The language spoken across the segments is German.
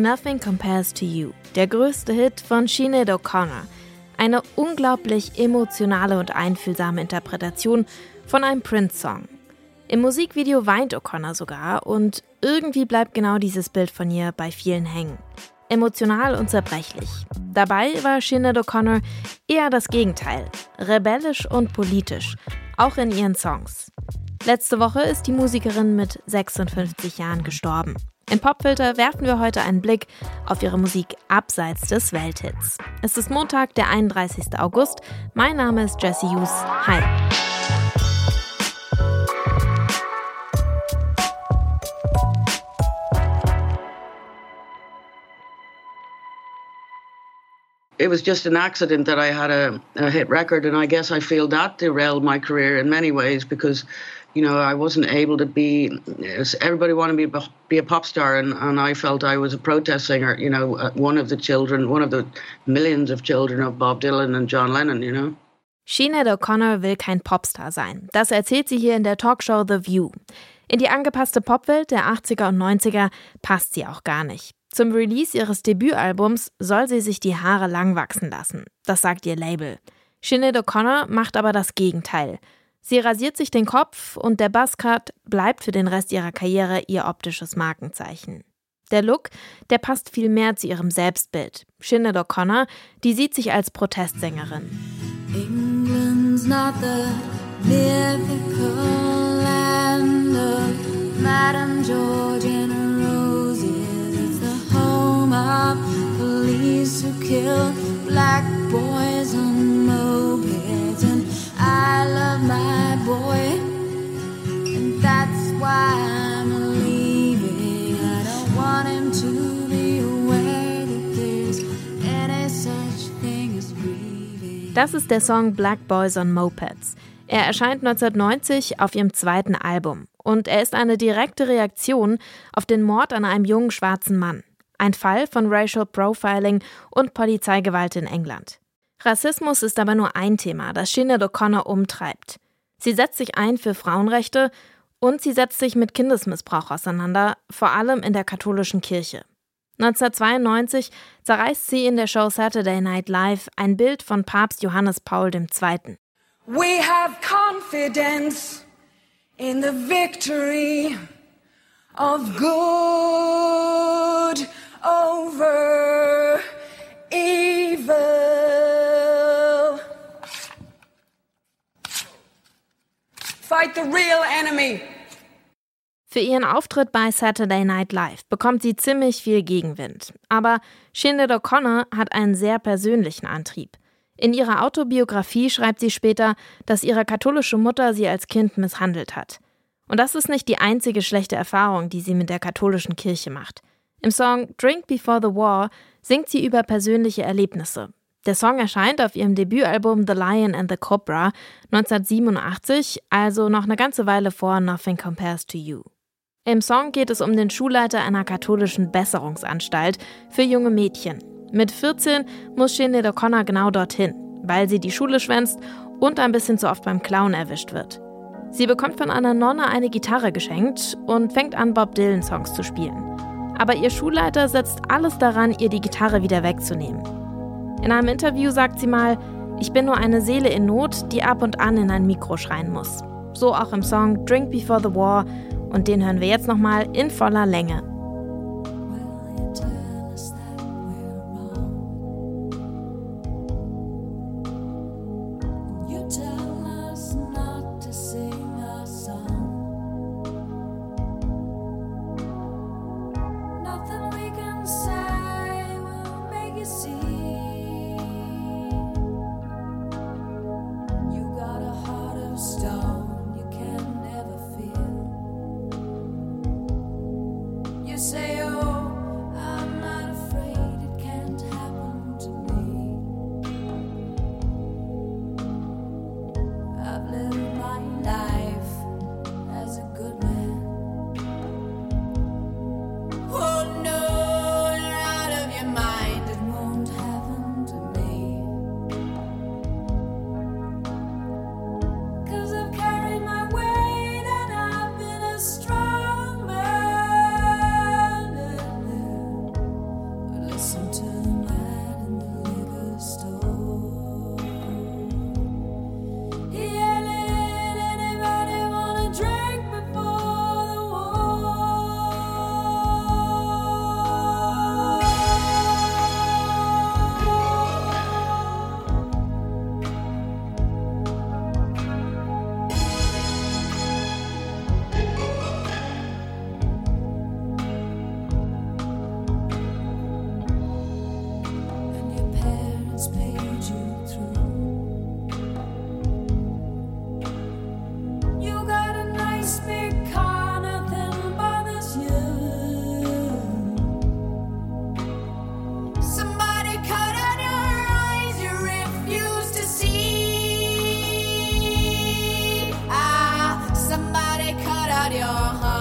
Nothing Compares to You, der größte Hit von Sinead O'Connor. Eine unglaublich emotionale und einfühlsame Interpretation von einem Prince-Song. Im Musikvideo weint O'Connor sogar und irgendwie bleibt genau dieses Bild von ihr bei vielen hängen. Emotional und zerbrechlich. Dabei war Sinead O'Connor eher das Gegenteil. Rebellisch und politisch. Auch in ihren Songs. Letzte Woche ist die Musikerin mit 56 Jahren gestorben. In Popfilter werfen wir heute einen Blick auf ihre Musik abseits des Welthits. Es ist Montag, der 31. August. Mein Name ist Jesse Hughes. Hi. It was just an accident that I had a, a, hit record, and I guess I feel that derailed my career in many ways because, you know, I wasn't able to be. Everybody wanted me to be a pop star, and, and I felt I was a protest singer. You know, uh, one of the children, one of the millions of children of Bob Dylan and John Lennon. You know. Sinead O'Connor will kein Popstar sein. Das erzählt sie hier in der Talkshow The View. In die angepasste Popwelt der 80er und 90er passt sie auch gar nicht. Zum Release ihres Debütalbums soll sie sich die Haare lang wachsen lassen. Das sagt ihr Label. Sinead O'Connor macht aber das Gegenteil. Sie rasiert sich den Kopf und der Buzzcut bleibt für den Rest ihrer Karriere ihr optisches Markenzeichen. Der Look, der passt viel mehr zu ihrem Selbstbild. Sinead O'Connor, die sieht sich als Protestsängerin. England's not the mythical land of Madame George police who kill black boys on mopeds. And I love my boy, and that's why I'm leaving. I don't want him to be aware that there's any such thing as grieving. Das ist der Song Black Boys on Mopeds. Er erscheint 1990 auf ihrem zweiten Album und er ist eine direkte Reaktion auf den Mord an einem jungen schwarzen Mann. Ein Fall von Racial Profiling und Polizeigewalt in England. Rassismus ist aber nur ein Thema, das Sinead O'Connor umtreibt. Sie setzt sich ein für Frauenrechte und sie setzt sich mit Kindesmissbrauch auseinander, vor allem in der katholischen Kirche. 1992 zerreißt sie in der Show Saturday Night Live ein Bild von Papst Johannes Paul II. We have confidence in the victory of good over evil. Fight the real enemy. Für ihren Auftritt bei Saturday Night Live bekommt sie ziemlich viel Gegenwind. Aber Sinead O'Connor hat einen sehr persönlichen Antrieb. In ihrer Autobiografie schreibt sie später, dass ihre katholische Mutter sie als Kind misshandelt hat. Und das ist nicht die einzige schlechte Erfahrung, die sie mit der katholischen Kirche macht. Im Song Drink Before the War singt sie über persönliche Erlebnisse. Der Song erscheint auf ihrem Debütalbum The Lion and the Cobra 1987, also noch eine ganze Weile vor Nothing Compares to You. Im Song geht es um den Schulleiter einer katholischen Besserungsanstalt für junge Mädchen. Mit 14 muss Sinead O'Connor genau dorthin, weil sie die Schule schwänzt und ein bisschen zu oft beim Clown erwischt wird. Sie bekommt von einer Nonne eine Gitarre geschenkt und fängt an, Bob Dylan Songs zu spielen. Aber ihr Schulleiter setzt alles daran, ihr die Gitarre wieder wegzunehmen. In einem Interview sagt sie mal, ich bin nur eine Seele in Not, die ab und an in ein Mikro schreien muss. So auch im Song Drink Before the War und den hören wir jetzt nochmal in voller Länge. out your heart.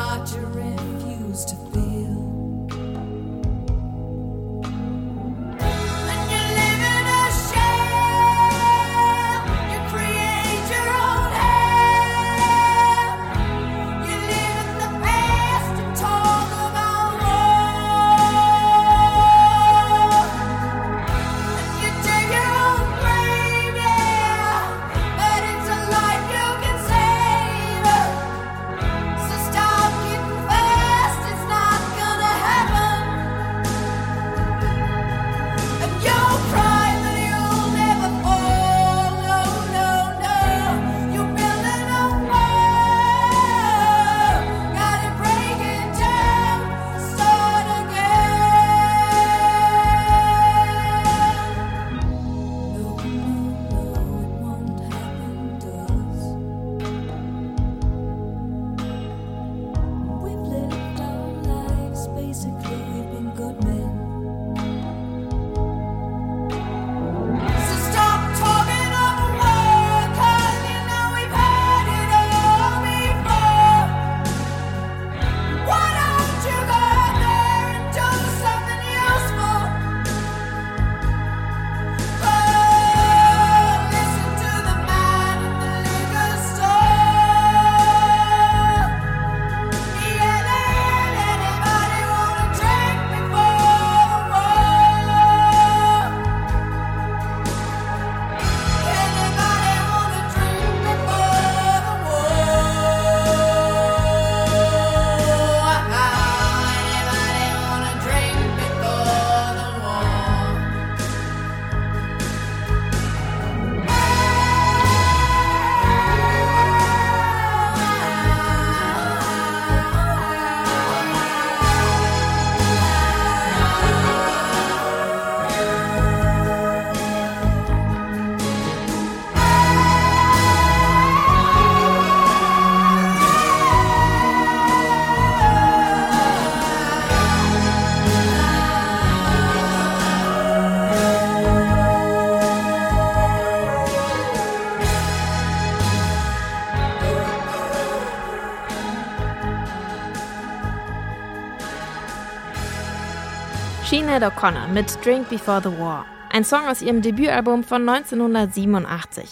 Sinead O'Connor mit Drink Before the War, ein Song aus ihrem Debütalbum von 1987.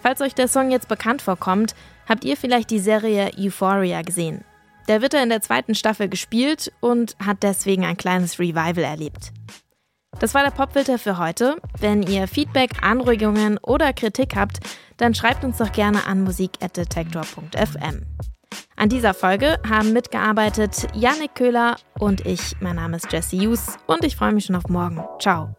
Falls euch der Song jetzt bekannt vorkommt, habt ihr vielleicht die Serie Euphoria gesehen. Der wird er in der zweiten Staffel gespielt und hat deswegen ein kleines Revival erlebt. Das war der Popfilter für heute. Wenn ihr Feedback, Anregungen oder Kritik habt, dann schreibt uns doch gerne an musik.detektor.fm. An dieser Folge haben mitgearbeitet Yannick Köhler und ich. Mein Name ist Jesse Hughes und ich freue mich schon auf morgen. Ciao.